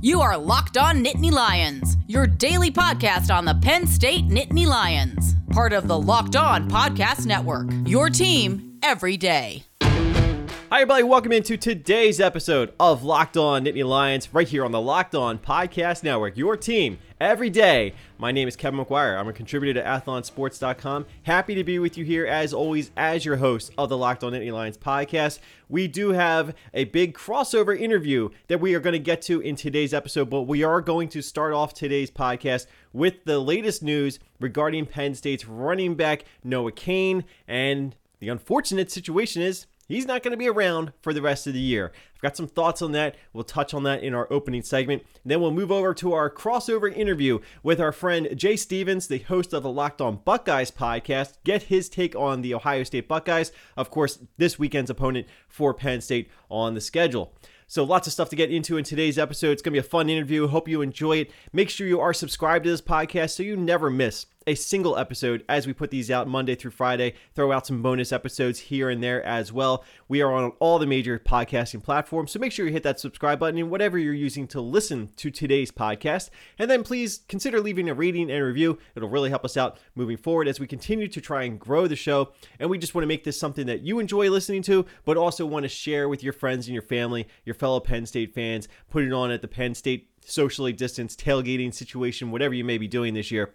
You are Locked On Nittany Lions, your daily podcast on the Penn State Nittany Lions, part of the Locked On Podcast Network. Your team every day. Hi, everybody. Welcome into today's episode of Locked On Nittany Lions, right here on the Locked On Podcast Network. Your team every day. My name is Kevin McGuire. I'm a contributor to athlonsports.com. Happy to be with you here, as always, as your host of the Locked On Nittany Lions podcast. We do have a big crossover interview that we are going to get to in today's episode, but we are going to start off today's podcast with the latest news regarding Penn State's running back, Noah Cain. And the unfortunate situation is he's not going to be around for the rest of the year. I've got some thoughts on that. We'll touch on that in our opening segment. then we'll move over to our crossover interview with our friend Jay Stevens, the host of the Locked On Buckeyes podcast. Get his take on the Ohio State Buckeyes, of course, this weekend's opponent for Penn State on the schedule. So lots of stuff to get into in today's episode. It's going to be a fun interview. Hope you enjoy it. Make sure you are subscribed to this podcast so you never miss a single episode as we put these out Monday through Friday. Throw out some bonus episodes here and there as well. We are on all the major podcasting platforms, so make sure you hit that subscribe button in whatever you're using to listen to today's podcast. And then please consider leaving a rating and review. It'll really help us out moving forward as we continue to try and grow the show. And we just want to make this something that you enjoy listening to, but also want to share with your friends and your family, your fellow Penn State fans. Put it on at the Penn State socially distanced tailgating situation, whatever you may be doing this year.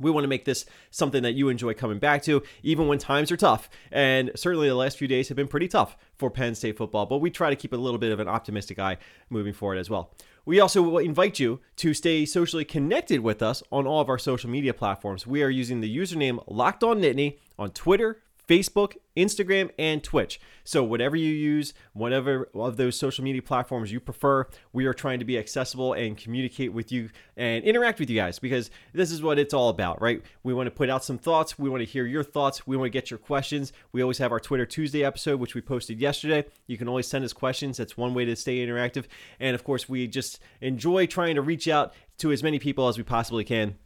We want to make this something that you enjoy coming back to, even when times are tough. And certainly the last few days have been pretty tough for Penn State football, but we try to keep a little bit of an optimistic eye moving forward as well. We also invite you to stay socially connected with us on all of our social media platforms. We are using the username Locked On Nittany on Twitter, Facebook, Instagram, and Twitch. So, whatever you use, whatever of those social media platforms you prefer, we are trying to be accessible and communicate with you and interact with you guys because this is what it's all about, right? We want to put out some thoughts. We want to hear your thoughts. We want to get your questions. We always have our Twitter Tuesday episode, which we posted yesterday. You can always send us questions. That's one way to stay interactive. And of course, we just enjoy trying to reach out to as many people as we possibly can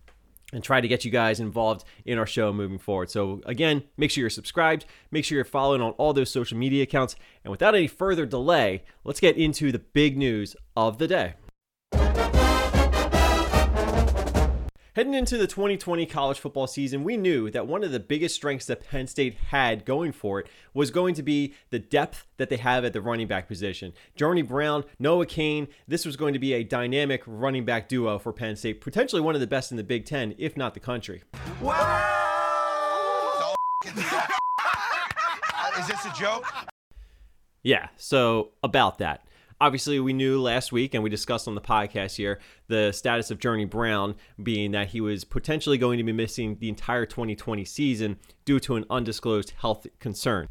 and try to get you guys involved in our show moving forward. So, again, make sure you're subscribed, make sure you're following on all those social media accounts. And without any further delay, let's get into the big news of the day. Heading into the 2020 college football season, we knew that one of the biggest strengths that Penn State had going for it was going to be the depth that they have at the running back position. Journey Brown, Noah Cain, this was going to be a dynamic running back duo for Penn State, potentially one of the best in the Big Ten, if not the country. Wow! Is this a joke? Yeah, so about that. Obviously, we knew last week, and we discussed on the podcast here, the status of Journey Brown being that he was potentially going to be missing the entire 2020 season due to an undisclosed health concern.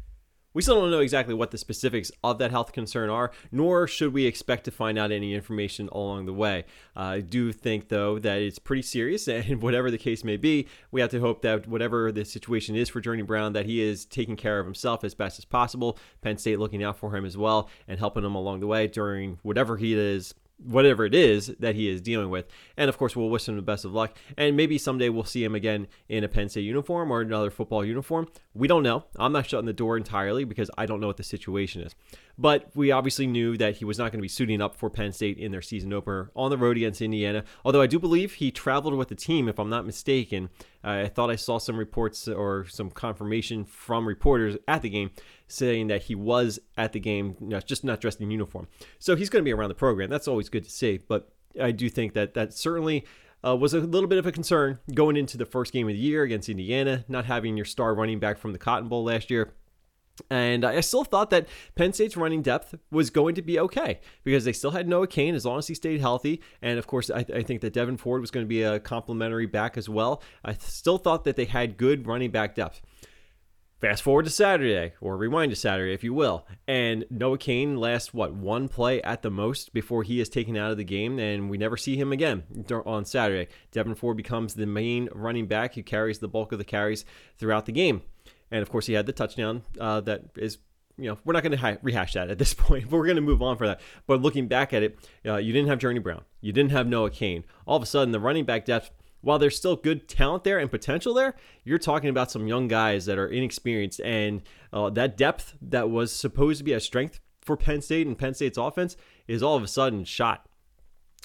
We still don't know exactly what the specifics of that health concern are, nor should we expect to find out any information along the way. Uh, I do think, though, that it's pretty serious, and whatever the case may be, we have to hope that whatever the situation is for Journey Brown, that he is taking care of himself as best as possible. Penn State looking out for him as well and helping him along the way during whatever he is whatever it is that he is dealing with. And of course, we'll wish him the best of luck. And maybe someday we'll see him again in a Penn State uniform or another football uniform. We don't know. I'm not shutting the door entirely because I don't know what the situation is. But we obviously knew that he was not going to be suiting up for Penn State in their season opener on the road against Indiana. Although I do believe he traveled with the team, if I'm not mistaken. I thought I saw some reports or some confirmation from reporters at the game saying that he was at the game, you know, just not dressed in uniform. So he's going to be around the program. That's always good to see. But I do think that that certainly uh, was a little bit of a concern going into the first game of the year against Indiana, not having your star running back from the Cotton Bowl last year. And I still thought that Penn State's running depth was going to be okay because they still had Noah Cain as long as he stayed healthy. And of course, I, I think that Devyn Ford was going to be a complimentary back as well. I still thought that they had good running back depth. Fast forward to Saturday, or rewind to Saturday, if you will, and Noah Cain lasts what one play at the most before he is taken out of the game, and we never see him again on Saturday. Devyn Ford becomes the main running back who carries the bulk of the carries throughout the game, and of course he had the touchdown uh, that is you know, we're not going to rehash that at this point, but we're going to move on for that. But looking back at it, uh, you didn't have Journey Brown, you didn't have Noah Cain. All of a sudden, the running back depth while there's still good talent there and potential there, you're talking about some young guys that are inexperienced, and uh, that depth that was supposed to be a strength for Penn State and Penn State's offense is all of a sudden shot.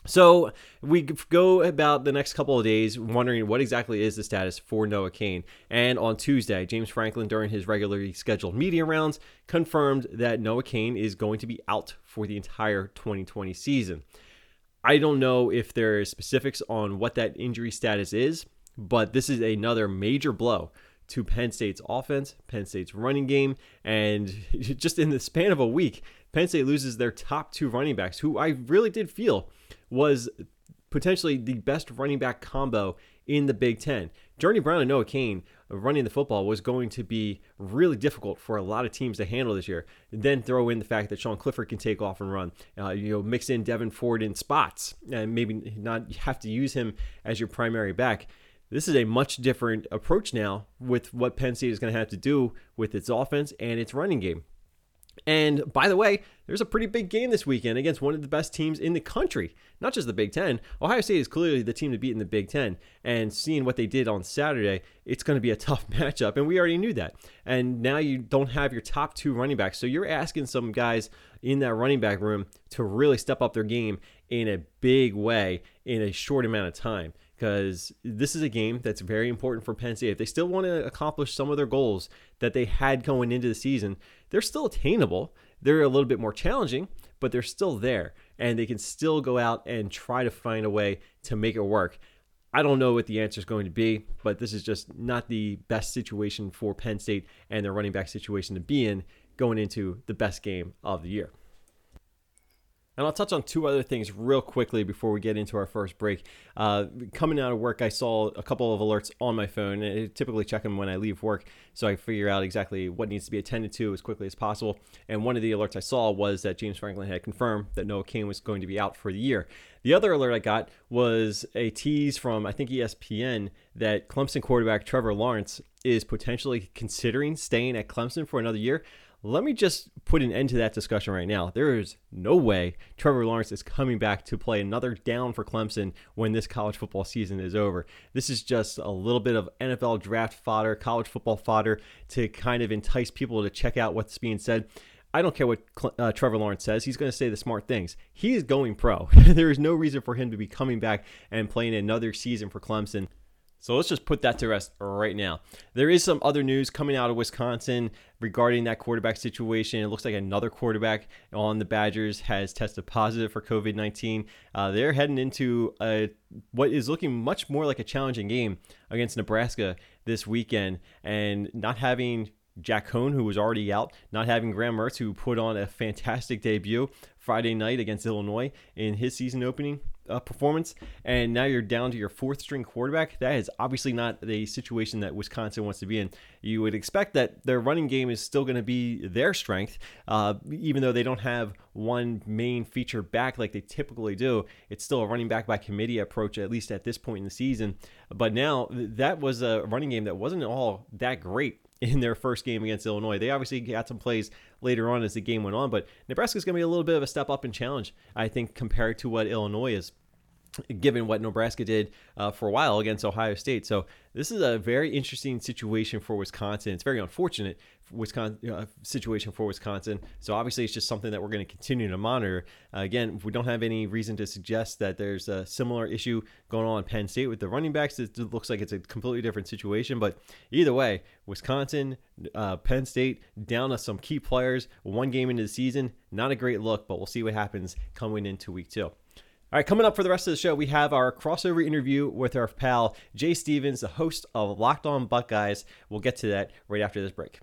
So we go about the next couple of days wondering what exactly is the status for Noah Cain. And on Tuesday, James Franklin, during his regularly scheduled media rounds, confirmed that Noah Cain is going to be out for the entire 2020 season. I don't know if there are specifics on what that injury status is, but this is another major blow to Penn State's offense, Penn State's running game, and just in the span of a week, Penn State loses their top two running backs, who I really did feel was potentially the best running back combo in the Big Ten. Journey Brown and Noah Cain running the football was going to be really difficult for a lot of teams to handle this year. And then throw in the fact that Sean Clifford can take off and run. Uh, you know, mix in Devyn Ford in spots and maybe not have to use him as your primary back. This is a much different approach now with what Penn State is going to have to do with its offense and its running game. And by the way, there's a pretty big game this weekend against one of the best teams in the country, not just the Big Ten. Ohio State is clearly the team to beat in the Big Ten. And seeing what they did on Saturday, it's going to be a tough matchup. And we already knew that. And now you don't have your top two running backs. So you're asking some guys in that running back room to really step up their game in a big way in a short amount of time because this is a game that's very important for Penn State. If they still want to accomplish some of their goals that they had going into the season, they're still attainable. They're a little bit more challenging, but they're still there, and they can still go out and try to find a way to make it work. I don't know what the answer is going to be, but this is just not the best situation for Penn State and their running back situation to be in going into the best game of the year. And I'll touch on two other things real quickly before we get into our first break. Uh, coming out of work, I saw a couple of alerts on my phone. I typically check them when I leave work, so I figure out exactly what needs to be attended to as quickly as possible. And one of the alerts I saw was that James Franklin had confirmed that Noah Cain was going to be out for the year. The other alert I got was a tease from, I think, ESPN that Clemson quarterback Trevor Lawrence is potentially considering staying at Clemson for another year. Let me just put an end to that discussion right now. There is no way Trevor Lawrence is coming back to play another down for Clemson when this college football season is over. This is just a little bit of NFL draft fodder, college football fodder to kind of entice people to check out what's being said. I don't care what uh, Trevor Lawrence says. He's going to say the smart things. He is going pro. there is no reason for him to be coming back and playing another season for Clemson. So let's just put that to rest right now. There is some other news coming out of Wisconsin regarding that quarterback situation. It looks like another quarterback on the Badgers has tested positive for COVID 19. Uh, they're heading into a, what is looking much more like a challenging game against Nebraska this weekend. And not having Jack Coan, who was already out, not having Graham Mertz, who put on a fantastic debut Friday night against Illinois in his season opening uh, performance, and now you're down to your fourth string quarterback. That is obviously not the situation that Wisconsin wants to be in. You would expect that their running game is still going to be their strength, uh, even though they don't have one main feature back like they typically do. It's still a running back by committee approach, at least at this point in the season. But now that was a running game that wasn't all that great in their first game against Illinois. They obviously got some plays later on as the game went on, but Nebraska's going to be a little bit of a step up in challenge, I think, compared to what Illinois is given what Nebraska did uh, for a while against Ohio State. So this is a very interesting situation for Wisconsin. It's very unfortunate Wisconsin uh, situation for Wisconsin. So obviously, it's just something that we're going to continue to monitor. Uh, again, we don't have any reason to suggest that there's a similar issue going on in Penn State with the running backs. It looks like it's a completely different situation. But either way, Wisconsin, uh, Penn State down to some key players. One game into the season, not a great look. But we'll see what happens coming into week two. All right, coming up for the rest of the show, we have our crossover interview with our pal Jay Stevens, the host of Locked On Buckeyes. We'll get to that right after this break.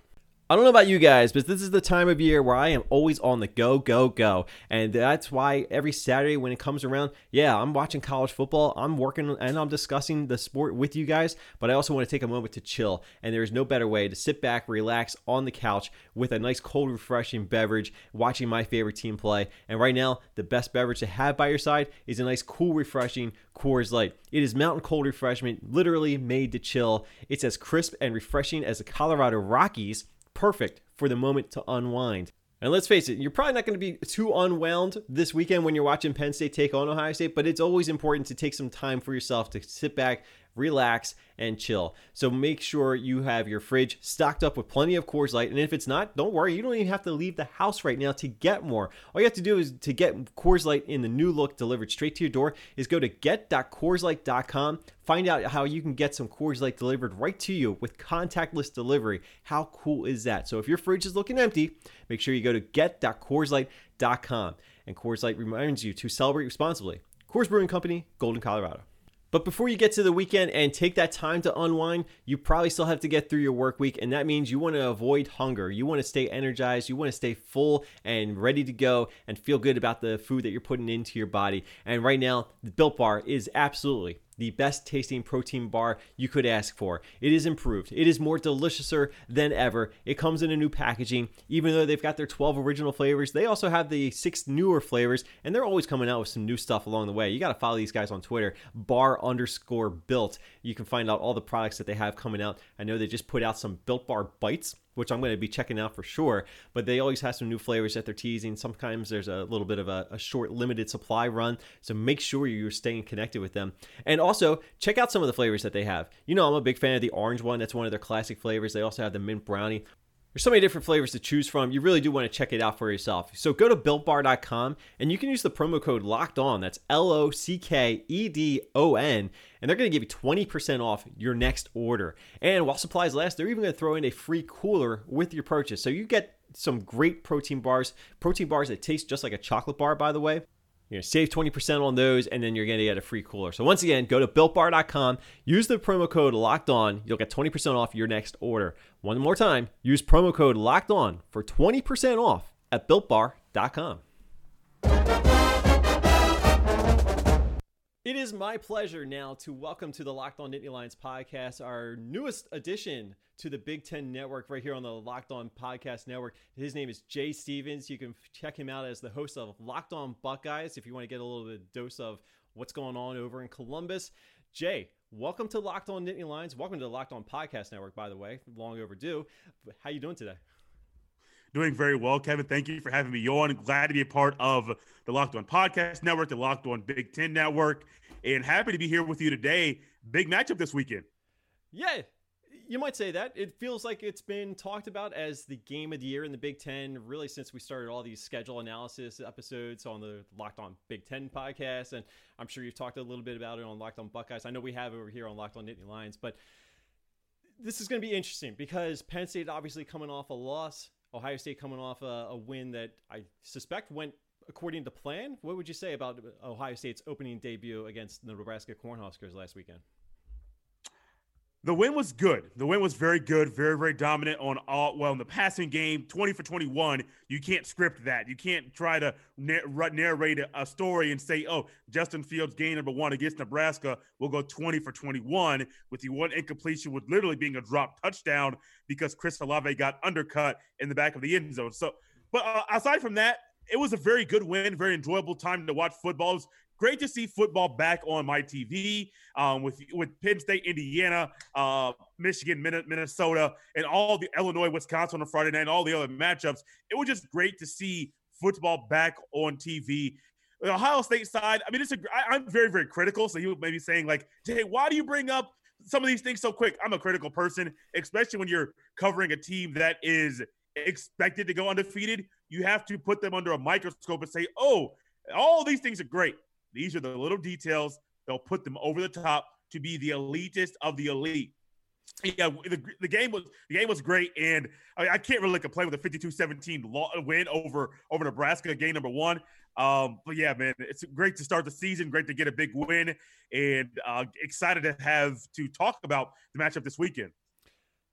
I don't know about you guys, but this is the time of year where I am always on the go, go, go. And that's why every Saturday when it comes around, yeah, I'm watching college football. I'm working and I'm discussing the sport with you guys, but I also want to take a moment to chill. And there's no better way to sit back, relax on the couch with a nice, cold, refreshing beverage, watching my favorite team play. And right now, the best beverage to have by your side is a nice, cool, refreshing Coors Light. It is mountain cold refreshment, literally made to chill. It's as crisp and refreshing as the Colorado Rockies perfect for the moment to unwind. And let's face it, you're probably not going to be too unwound this weekend when you're watching Penn State take on Ohio State, but it's always important to take some time for yourself to sit back, relax, and chill. So make sure you have your fridge stocked up with plenty of Coors Light. And if it's not, don't worry, you don't even have to leave the house right now to get more. All you have to do is to get Coors Light in the new look delivered straight to your door is go to get.coorslight.com. Find out how you can get some Coors Light delivered right to you with contactless delivery. How cool is that? So if your fridge is looking empty, make sure you go to get.coorslight.com. And Coors Light reminds you to celebrate responsibly. Coors Brewing Company, Golden, Colorado. But before you get to the weekend and take that time to unwind, you probably still have to get through your work week, and that means you want to avoid hunger. You want to stay energized, you want to stay full and ready to go and feel good about the food that you're putting into your body. And right now, the Built Bar is absolutely the best tasting protein bar you could ask for. It is improved. It is more deliciouser than ever. It comes in a new packaging. Even though they've got their 12 original flavors, they also have the six newer flavors, and they're always coming out with some new stuff along the way. You got to follow these guys on Twitter, bar underscore built. You can find out all the products that they have coming out. I know they just put out some built bar bites which I'm going to be checking out for sure. But they always have some new flavors that they're teasing. Sometimes there's a little bit of a, a, short, limited supply run. So make sure you're staying connected with them. And also, check out some of the flavors that they have. You know, I'm a big fan of the orange one. That's one of their classic flavors. They also have the mint brownie. There's so many different flavors to choose from. You really do want to check it out for yourself. So go to builtbar.com and you can use the promo code locked on. That's L O C K E D O N. And they're going to give you 20% off your next order. And while supplies last, they're even going to throw in a free cooler with your purchase. So you get some great protein bars, protein bars that taste just like a chocolate bar, by the way. You're going to save 20% on those, and then you're going to get a free cooler. So, once again, go to builtbar.com, use the promo code locked on. You'll get 20% off your next order. One more time, use promo code locked on for 20% off at builtbar.com. It is my pleasure now to welcome to the Locked On Nittany Lions podcast our newest addition to the Big Ten Network right here on the Locked On Podcast Network. His name is Jay Stevens. You can check him out as the host of Locked On Buckeyes if you want to get a little bit dose of what's going on over in Columbus. Jay, welcome to Locked On Nittany Lions. Welcome to the Locked On Podcast Network, by the way. Long overdue. How you doing today? Doing very well, Kevin. Thank you for having me on. Glad to be a part of the Locked On Podcast Network, the Locked On Big Ten Network, and happy to be here with you today. Big matchup this weekend. Yeah, you might say that. It feels like it's been talked about as the game of the year in the Big Ten, really since we started all these schedule analysis episodes on the Locked On Big Ten podcast. And I'm sure you've talked a little bit about it on Locked On Buckeyes. I know we have over here on Locked On Nittany Lions, but this is going to be interesting because Penn State obviously coming off a loss, Ohio State coming off a, a win that I suspect went according to plan. What would you say about Ohio State's opening debut against the Nebraska Cornhuskers last weekend? The win was good. The win was very good, very, very dominant on all. Well, in the passing game, 20 for 21, you can't script that. You can't try to narrate a story and say, oh, Justin Fields game number one against Nebraska will go 20 for 21 with the one incompletion with literally being a drop touchdown because Chris Olave got undercut in the back of the end zone. So, but uh, aside from that, it was a very good win, very enjoyable time to watch football. It was great to see football back on my TV um, with with Penn State, Indiana, uh, Michigan, Minnesota, and all the Illinois, Wisconsin on Friday night, and all the other matchups. It was just great to see football back on TV. The Ohio State side, I mean, it's a. I, I'm very, very critical. So he may be saying like, "Hey, why do you bring up some of these things so quick?" I'm a critical person, especially when you're covering a team that is expected to go undefeated. You have to put them under a microscope and say, "Oh, all these things are great." These are the little details they'll put them over the top to be the elitist of the elite. Yeah, the, the game was the game was great, and I, I can't really complain with a 52-17 win over over Nebraska, game number one. Um, but yeah, man, it's great to start the season. Great to get a big win, and uh, excited to have to talk about the matchup this weekend.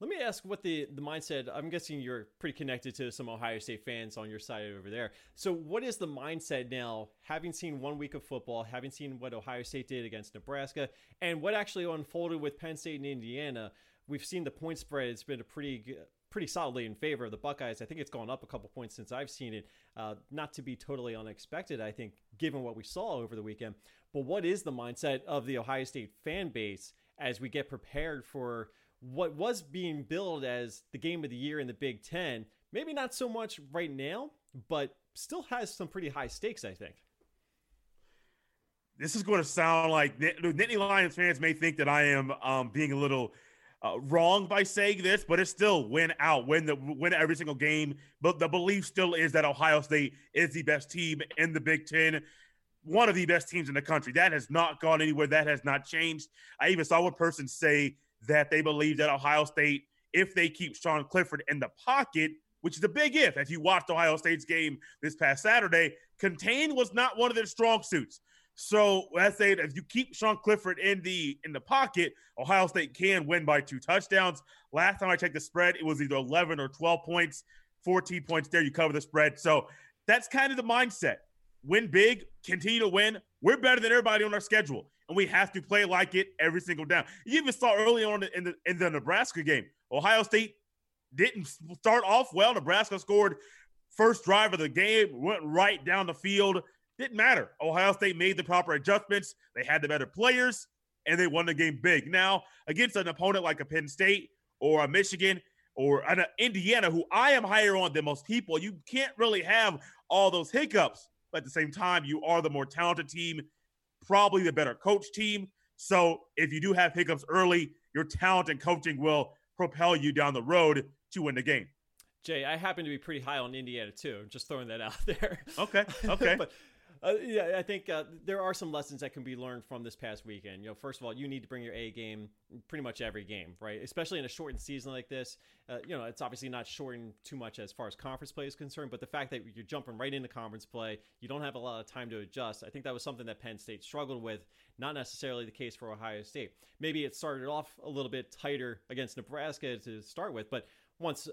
Let me ask what the, the mindset. I'm guessing you're pretty connected to some Ohio State fans on your side over there. So, what is the mindset now, having seen one week of football, having seen what Ohio State did against Nebraska, and what actually unfolded with Penn State and Indiana? We've seen the point spread. It's been a pretty pretty solidly in favor of the Buckeyes. I think it's gone up a couple points since I've seen it. Uh, not to be totally unexpected, I think, given what we saw over the weekend. But what is the mindset of the Ohio State fan base as we get prepared for? What was being billed as the game of the year in the Big Ten, maybe not so much right now, but still has some pretty high stakes, I think. this is going to sound like Nittany Lions fans may think that I am um, being a little uh, wrong by saying this, but it's still win out, win the win every single game. But the belief still is that Ohio State is the best team in the Big Ten, one of the best teams in the country. That has not gone anywhere. That has not changed. I even saw one person say that they believe that Ohio State, if they keep Sean Clifford in the pocket, which is a big if. If you watched Ohio State's game this past Saturday, contain was not one of their strong suits. So let's say if you keep Sean Clifford in the in the pocket, Ohio State can win by two touchdowns. Last time I checked the spread, it was either 11 or 12 points, 14 points there. You cover the spread. So that's kind of the mindset. Win big, continue to win. We're better than everybody on our schedule, and we have to play like it every single down. You even saw early on in the in the Nebraska game, Ohio State didn't start off well. Nebraska scored first drive of the game, went right down the field didn't matter. Ohio State made the proper adjustments. They had the better players, and they won the game big. Now, against an opponent like a Penn State or a Michigan or an uh, Indiana, who I am higher on than most people, you can't really have all those hiccups. But at the same time, you are the more talented team, probably the better coach team. So if you do have hiccups early, your talent and coaching will propel you down the road to win the game. Jay, I happen to be pretty high on Indiana too. Just throwing that out there. Okay. Okay. but uh, yeah, I think uh, there are some lessons that can be learned from this past weekend. You know, first of all, you need to bring your A game pretty much every game, right? Especially in a shortened season like this. Uh, you know, it's obviously not shortened too much as far as conference play is concerned, but the fact that you're jumping right into conference play, you don't have a lot of time to adjust. I think that was something that Penn State struggled with. Not necessarily the case for Ohio State. Maybe it started off a little bit tighter against Nebraska to start with, but once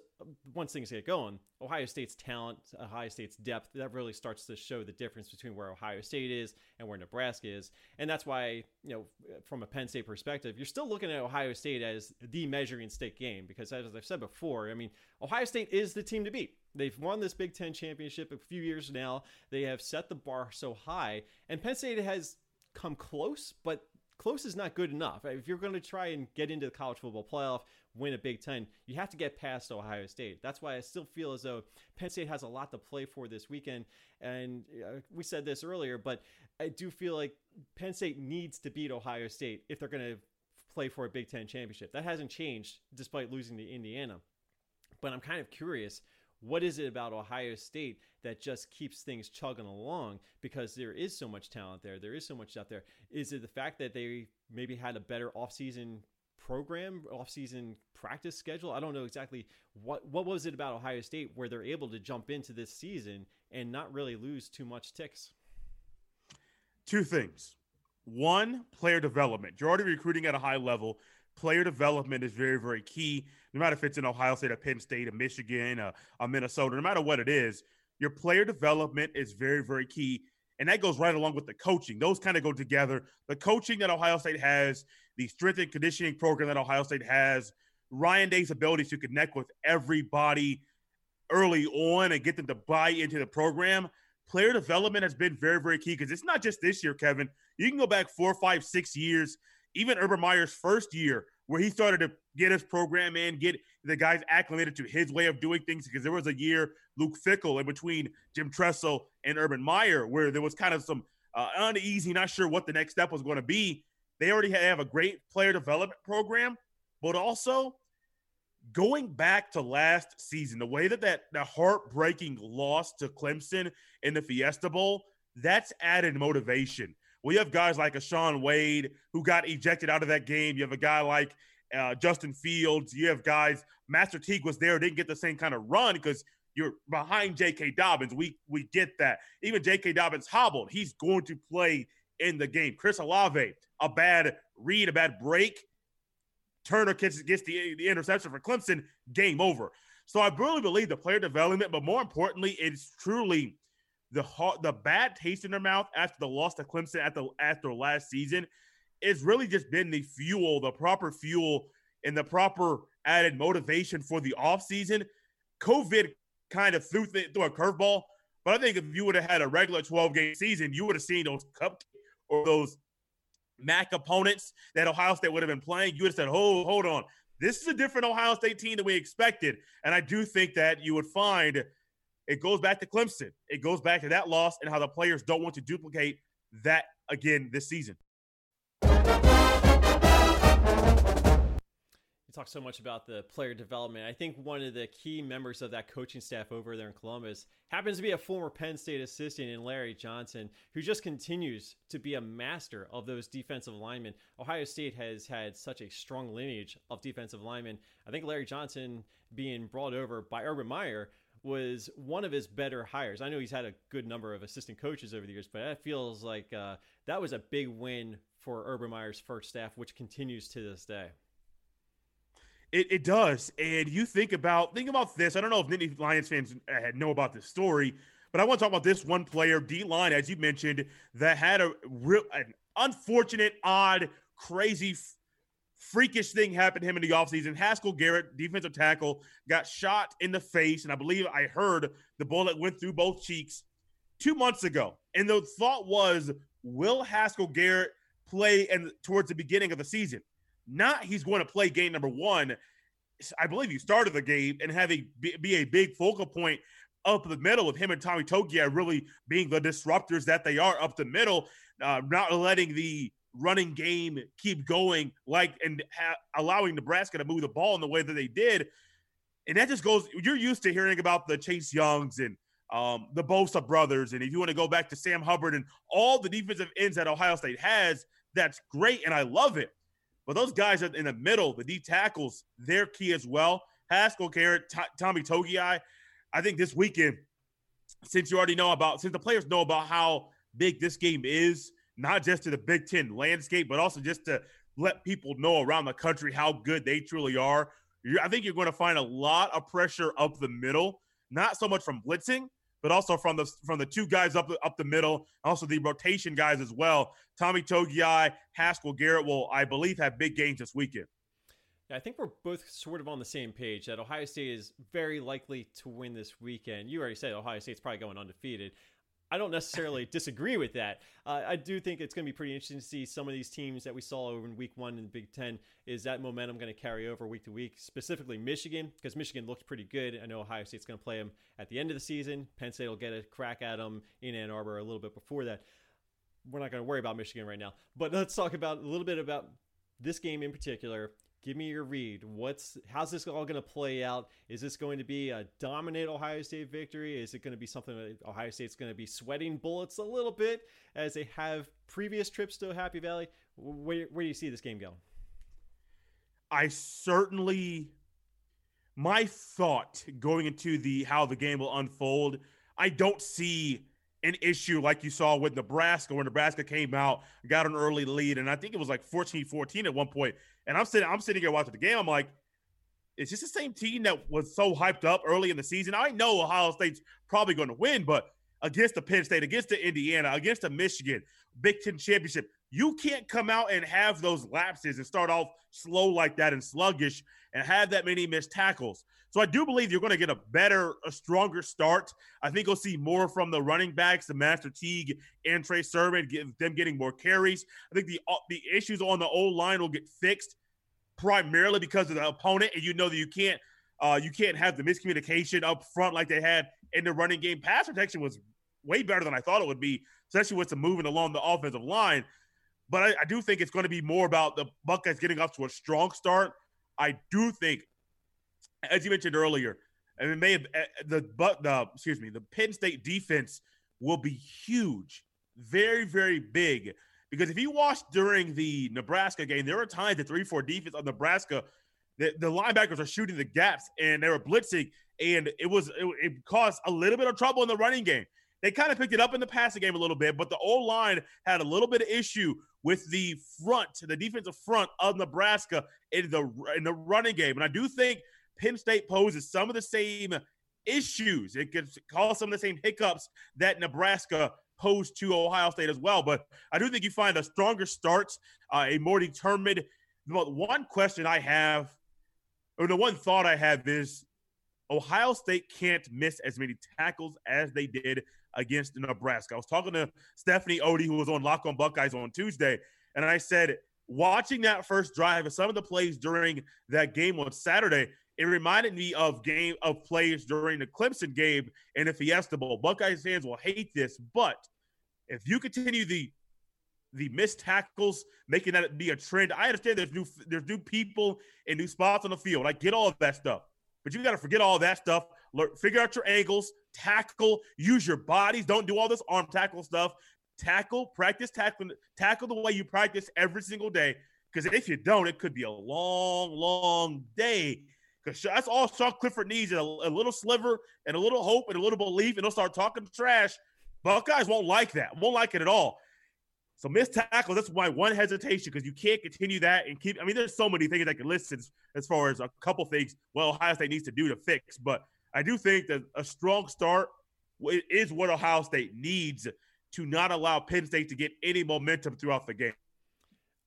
once things get going, Ohio State's talent, Ohio State's depth, that really starts to show the difference between where Ohio State is and where Nebraska is. And that's why, you know, from a Penn State perspective, you're still looking at Ohio State as the measuring stick game because as I've said before, I mean, Ohio State is the team to beat. They've won this Big 10 championship a few years now. They have set the bar so high, and Penn State has come close, but close is not good enough. If you're going to try and get into the college football playoff, win a Big Ten, you have to get past Ohio State. That's why I still feel as though Penn State has a lot to play for this weekend. And uh, we said this earlier, but I do feel like Penn State needs to beat Ohio State if they're going to play for a Big Ten championship. That hasn't changed despite losing to Indiana. But I'm kind of curious what is it about Ohio State that just keeps things chugging along because there is so much talent there there is so much out there is it the fact that they maybe had a better offseason program, off-season practice schedule. I don't know exactly what what was it about Ohio State where they're able to jump into this season and not really lose too much ticks. Two things. One, player development. You're already recruiting at a high level. Player development is very, very key. No matter if it's in Ohio State, a Penn State, a Michigan, a, a Minnesota, no matter what it is, your player development is very, very key. And that goes right along with the coaching. Those kind of go together. The coaching that Ohio State has the strength and conditioning program that Ohio State has, Ryan Day's ability to connect with everybody early on and get them to buy into the program. Player development has been very, very key because it's not just this year, Kevin. You can go back four, five, six years, even Urban Meyer's first year, where he started to get his program in, get the guys acclimated to his way of doing things. Because there was a year, Luke Fickell in between Jim Tressel and Urban Meyer, where there was kind of some uh, uneasy, not sure what the next step was going to be. They already have a great player development program, but also going back to last season, the way that that that heartbreaking loss to Clemson in the Fiesta Bowl, that's added motivation. We have guys like a Shaun Wade who got ejected out of that game. You have a guy like uh, Justin Fields. You have guys. Master Teague was there, didn't get the same kind of run because you're behind J.K. Dobbins. We we get that. Even J.K. Dobbins hobbled. He's going to play in the game. Chris Olave, a bad read, a bad break. Turner gets, gets the, the interception for Clemson, game over. So I really believe the player development, but more importantly, it's truly the the bad taste in their mouth after the loss to Clemson at the after last season. It's really just been the fuel, the proper fuel, and the proper added motivation for the offseason. COVID kind of threw, th- threw a curveball, but I think if you would have had a regular 12 game season, you would have seen those cup or those MAC opponents that Ohio State would have been playing, you would have said, "Hold, hold on, this is a different Ohio State team than we expected." And I do think that you would find it goes back to Clemson. It goes back to that loss and how the players don't want to duplicate that again this season. You talk so much about the player development. I think one of the key members of that coaching staff over there in Columbus happens to be a former Penn State assistant in Larry Johnson, who just continues to be a master of those defensive linemen. Ohio State has had such a strong lineage of defensive linemen. I think Larry Johnson being brought over by Urban Meyer was one of his better hires. I know he's had a good number of assistant coaches over the years, but that feels like uh, that was a big win for Urban Meyer's first staff, which continues to this day. It, it does, and you think about think about this. I don't know if Nittany Lions fans uh, know about this story, but I want to talk about this one player, D line, as you mentioned, that had a real an unfortunate, odd, crazy, freakish thing happened to him in the offseason. Haskell Garrett, defensive tackle, got shot in the face, and I believe I heard the bullet went through both cheeks two months ago. And the thought was, will Haskell Garrett play and towards the beginning of the season? Not he's going to play game number one. I believe he started the game and have a be a big focal point up the middle with him and Tommy Togiai really being the disruptors that they are up the middle, uh, not letting the running game keep going like and ha- allowing Nebraska to move the ball in the way that they did. And that just goes. You're used to hearing about the Chase Youngs and um, the Bosa brothers, and if you want to go back to Sam Hubbard and all the defensive ends that Ohio State has, that's great, and I love it. But those guys are in the middle, the D tackles, they're key as well. Haskell Garrett, T- Tommy Togiai. I think this weekend, since you already know about, since the players know about how big this game is, not just to the Big Ten landscape, but also just to let people know around the country how good they truly are. I think you're going to find a lot of pressure up the middle, not so much from blitzing, but also from the from the two guys up up the middle, also the rotation guys as well. Tommy Togiai, Haskell Garrett will, I believe, have big games this weekend. I think we're both sort of on the same page that Ohio State is very likely to win this weekend. You already said Ohio State's probably going undefeated. I don't necessarily disagree with that. Uh, I do think it's going to be pretty interesting to see some of these teams that we saw over in Week One in the Big Ten. Is that momentum going to carry over week to week? Specifically, Michigan, because Michigan looked pretty good. I know Ohio State's going to play them at the end of the season. Penn State will get a crack at them in Ann Arbor a little bit before that. We're not going to worry about Michigan right now, but let's talk about a little bit about this game in particular Give me your read. What's how's this all going to play out? Is this going to be a dominant Ohio State victory? Is it going to be something that Ohio State's going to be sweating bullets a little bit as they have previous trips to Happy Valley? Where, where do you see this game going? I certainly my thought going into the how the game will unfold, I don't see an issue like you saw with Nebraska, where Nebraska came out, got an early lead, and I think it was like 14-14 at one point. And I'm sitting, I'm sitting here watching the game. I'm like, is this the same team that was so hyped up early in the season? I know Ohio State's probably going to win, but against the Penn State, against the Indiana, against the Michigan, Big Ten championship, you can't come out and have those lapses and start off slow like that and sluggish and have that many missed tackles. So I do believe you're going to get a better, a stronger start. I think you'll see more from the running backs, the Master Teague and Trey Sermon, get, them getting more carries. I think the uh, the issues on the old line will get fixed primarily because of the opponent, and you know that you can't uh, you can't have the miscommunication up front like they had in the running game. Pass protection was way better than I thought it would be, especially with some moving along the offensive line. But I, I do think it's going to be more about the Buckeyes getting off to a strong start. I do think as you mentioned earlier, it may have eh, the but the excuse me, the Penn State defense will be huge, very very big. Because if you watched during the Nebraska game, there were times the three four defense of Nebraska, the, the linebackers are shooting the gaps and they were blitzing, and it was it, it caused a little bit of trouble in the running game. They kind of picked it up in the passing game a little bit, but the old line had a little bit of issue with the front, the defensive front of Nebraska in the in the running game, and I do think Penn State poses some of the same issues. It could cause some of the same hiccups that Nebraska posed to Ohio State as well. But I do think you find a stronger start, uh, a more determined. One question I have, or the one thought I have is Ohio State can't miss as many tackles as they did against Nebraska. I was talking to Stephanie Odie, who was on Lock on Buckeyes on Tuesday, and I said, watching that first drive and some of the plays during that game on Saturday, it reminded me of game of plays during the Clemson game in the Fiesta Bowl. Buckeyes fans will hate this, but if you continue the the missed tackles, making that be a trend. I understand there's new there's new people and new spots on the field. I get all of that stuff, but you got to forget all that stuff. Learn, figure out your angles, tackle, use your bodies. Don't do all this arm tackle stuff. Tackle, practice tackling, tackle the way you practice every single day. Because if you don't, it could be a long, long day. Because that's all Sean Clifford needs: a, a little sliver and a little hope and a little belief, and he'll start talking trash. Buckeyes won't like that. Won't like it at all. So missed tackles, that's my one hesitation because you can't continue that and keep. I mean, there's so many things I can list as, as far as a couple things. Well, Ohio State needs to do to fix, but I do think that a strong start is what Ohio State needs to not allow Penn State to get any momentum throughout the game.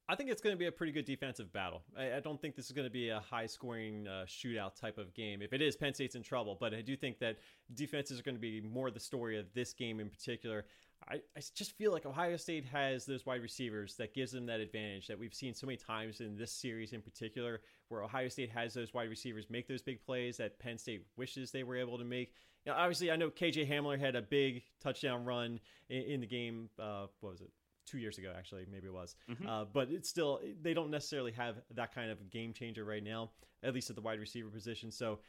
I think it's going to be a pretty good defensive battle. I, I don't think this is going to be a high scoring uh, shootout type of game. If it is, Penn State's in trouble. But I do think that defenses are going to be more the story of this game in particular. I, I just feel like Ohio State has those wide receivers that gives them that advantage that we've seen so many times in this series in particular, where Ohio State has those wide receivers make those big plays that Penn State wishes they were able to make. Now, obviously, I know KJ Hamler had a big touchdown run in, in the game. Uh, what was it? Two years ago, actually, maybe it was. Mm-hmm. Uh, but it's still, they don't necessarily have that kind of game changer right now, at least at the wide receiver position. So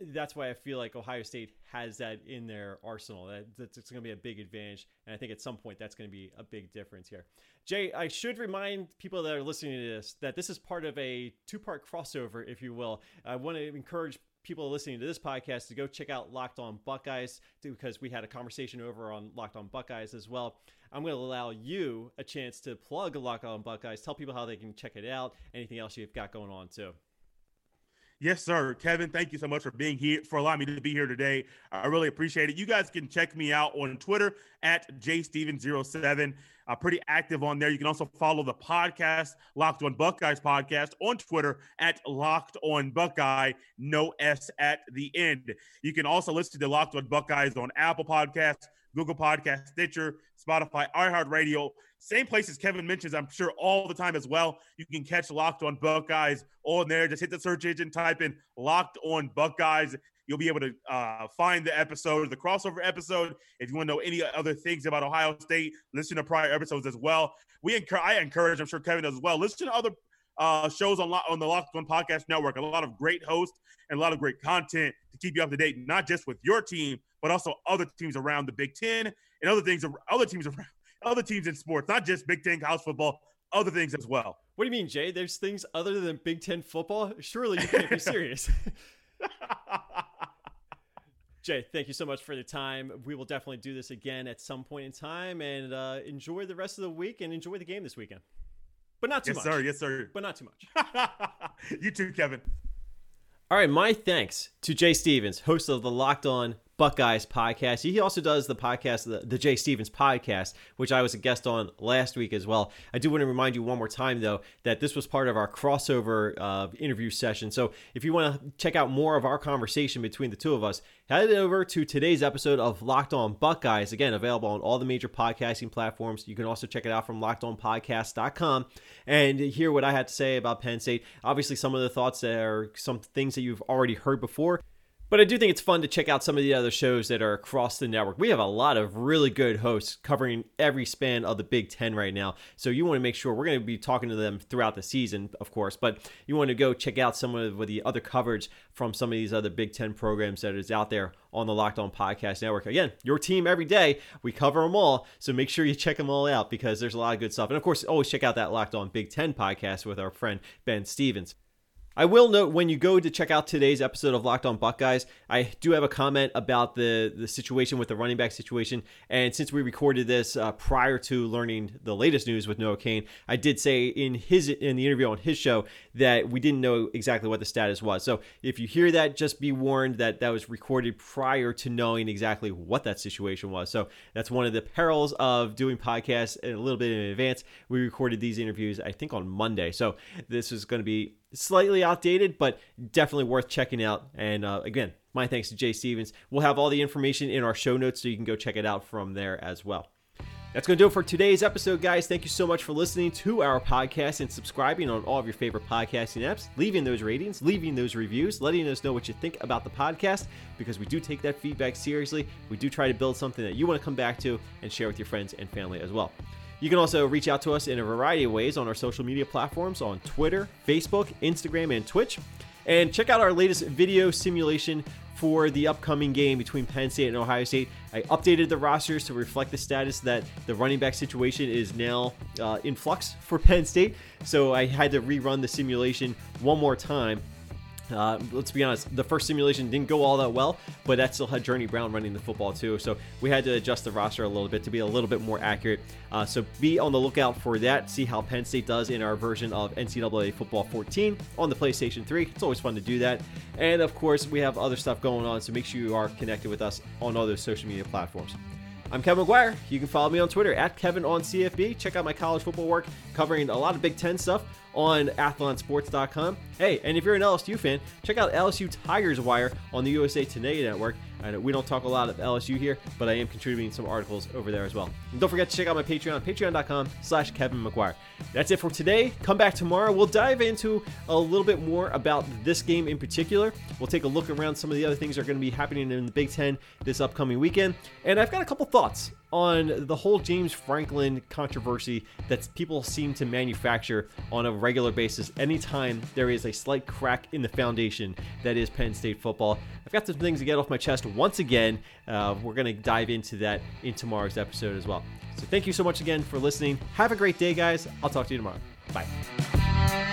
that's why I feel like Ohio State has that in their arsenal. That, that's it's going to be a big advantage, and I think at some point that's going to be a big difference here. Jay, I should remind people that are listening to this that this is part of a two-part crossover, if you will. I want to encourage people listening to this podcast to go check out Locked On Buckeyes because we had a conversation over on Locked On Buckeyes as well. I'm going to allow you a chance to plug Locked On Buckeyes, tell people how they can check it out, anything else you've got going on too. Yes, sir. Kevin, thank you so much for being here, for allowing me to be here today. I really appreciate it. You guys can check me out on Twitter at jsteven07. I'm pretty active on there. You can also follow the podcast, Locked on Buckeyes podcast, on Twitter at Locked on Buckeye, no S at the end. You can also listen to the Locked on Buckeyes on Apple Podcasts, Google Podcast, Stitcher, Spotify, iHeartRadio. Same places Kevin mentions, I'm sure, all the time as well. You can catch Locked on Buckeyes on there. Just hit the search engine, type in Locked on Buckeyes. You'll be able to uh, find the episode, the crossover episode. If you want to know any other things about Ohio State, listen to prior episodes as well. We encourage, I encourage, I'm sure Kevin does as well. Listen to other uh, shows on on the Locked On Podcast Network. A lot of great hosts and a lot of great content to keep you up to date, not just with your team, but also other teams around the Big Ten and other things, other teams around, other teams in sports, not just Big Ten college football, other things as well. What do you mean, Jay? There's things other than Big Ten football? Surely you can't be serious. Jay, thank you so much for the time. We will definitely do this again at some point in time and uh, enjoy the rest of the week and enjoy the game this weekend. But not too yes, much. Yes, sir. Yes, sir. But not too much. you too, Kevin. All right, my thanks to Jay Stevens, host of the Locked On Buckeyes podcast. He also does the podcast, the, the Jay Stevens podcast, which I was a guest on last week as well. I do want to remind you one more time, though, that this was part of our crossover uh, interview session. So if you want to check out more of our conversation between the two of us, head over to today's episode of Locked On Buckeyes. Again, available on all the major podcasting platforms. You can also check it out from lockedonpodcast.com and hear what I had to say about Penn State. Obviously, some of the thoughts that are some things that you've already heard before. But I do think it's fun to check out some of the other shows that are across the network. We have a lot of really good hosts covering every span of the Big Ten right now. So you want to make sure we're going to be talking to them throughout the season, of course. But you want to go check out some of the other coverage from some of these other Big Ten programs that is out there on the Locked On Podcast Network. Again, your team every day. We cover them all. So make sure you check them all out because there's a lot of good stuff. And of course, always check out that Locked On Big Ten podcast with our friend Ben Stevens. I will note when you go to check out today's episode of Locked On Buckeyes, I do have a comment about the the situation with the running back situation. And since we recorded this uh, prior to learning the latest news with Noah Cain, I did say in his in the interview on his show that we didn't know exactly what the status was. So if you hear that, just be warned that that was recorded prior to knowing exactly what that situation was. So that's one of the perils of doing podcasts a little bit in advance. We recorded these interviews, I think, on Monday. So this is going to be slightly outdated, but definitely worth checking out. And uh, again, my thanks to Jay Stevens. We'll have all the information in our show notes so you can go check it out from there as well. That's going to do it for today's episode, guys. Thank you so much for listening to our podcast and subscribing on all of your favorite podcasting apps, leaving those ratings, leaving those reviews, letting us know what you think about the podcast because we do take that feedback seriously. We do try to build something that you want to come back to and share with your friends and family as well. You can also reach out to us in a variety of ways on our social media platforms on Twitter, Facebook, Instagram, and Twitch. And check out our latest video simulation for the upcoming game between Penn State and Ohio State. I updated the rosters to reflect the status that the running back situation is now uh, in flux for Penn State. So I had to rerun the simulation one more time uh, let's be honest, the first simulation didn't go all that well, but that still had Journey Brown running the football too. So we had to adjust the roster a little bit to be a little bit more accurate. Uh, so be on the lookout for that. See how Penn State does in our version of NCAA Football 14 on the PlayStation 3. It's always fun to do that. And of course, we have other stuff going on, so make sure you are connected with us on other social media platforms. I'm Kevin McGuire. You can follow me on Twitter at Kevin on CFB. Check out my college football work covering a lot of Big Ten stuff on athlonsports.com. Hey, and if you're an LSU fan, check out LSU Tigers Wire on the USA Today Network. Know we don't talk a lot of LSU here, but I am contributing some articles over there as well. And don't forget to check out my Patreon, patreon.com slash Kevin McGuire. That's it for today. Come back tomorrow. We'll dive into a little bit more about this game in particular. We'll take a look around some of the other things that are going to be happening in the Big Ten this upcoming weekend. And I've got a couple thoughts on the whole James Franklin controversy that people seem to manufacture on a regular basis anytime there is a slight crack in the foundation that is Penn State football. I've got some things to get off my chest once again. Uh, we're going to dive into that in tomorrow's episode as well. So thank you so much again for listening. Have a great day, guys. I'll talk to you tomorrow. Bye.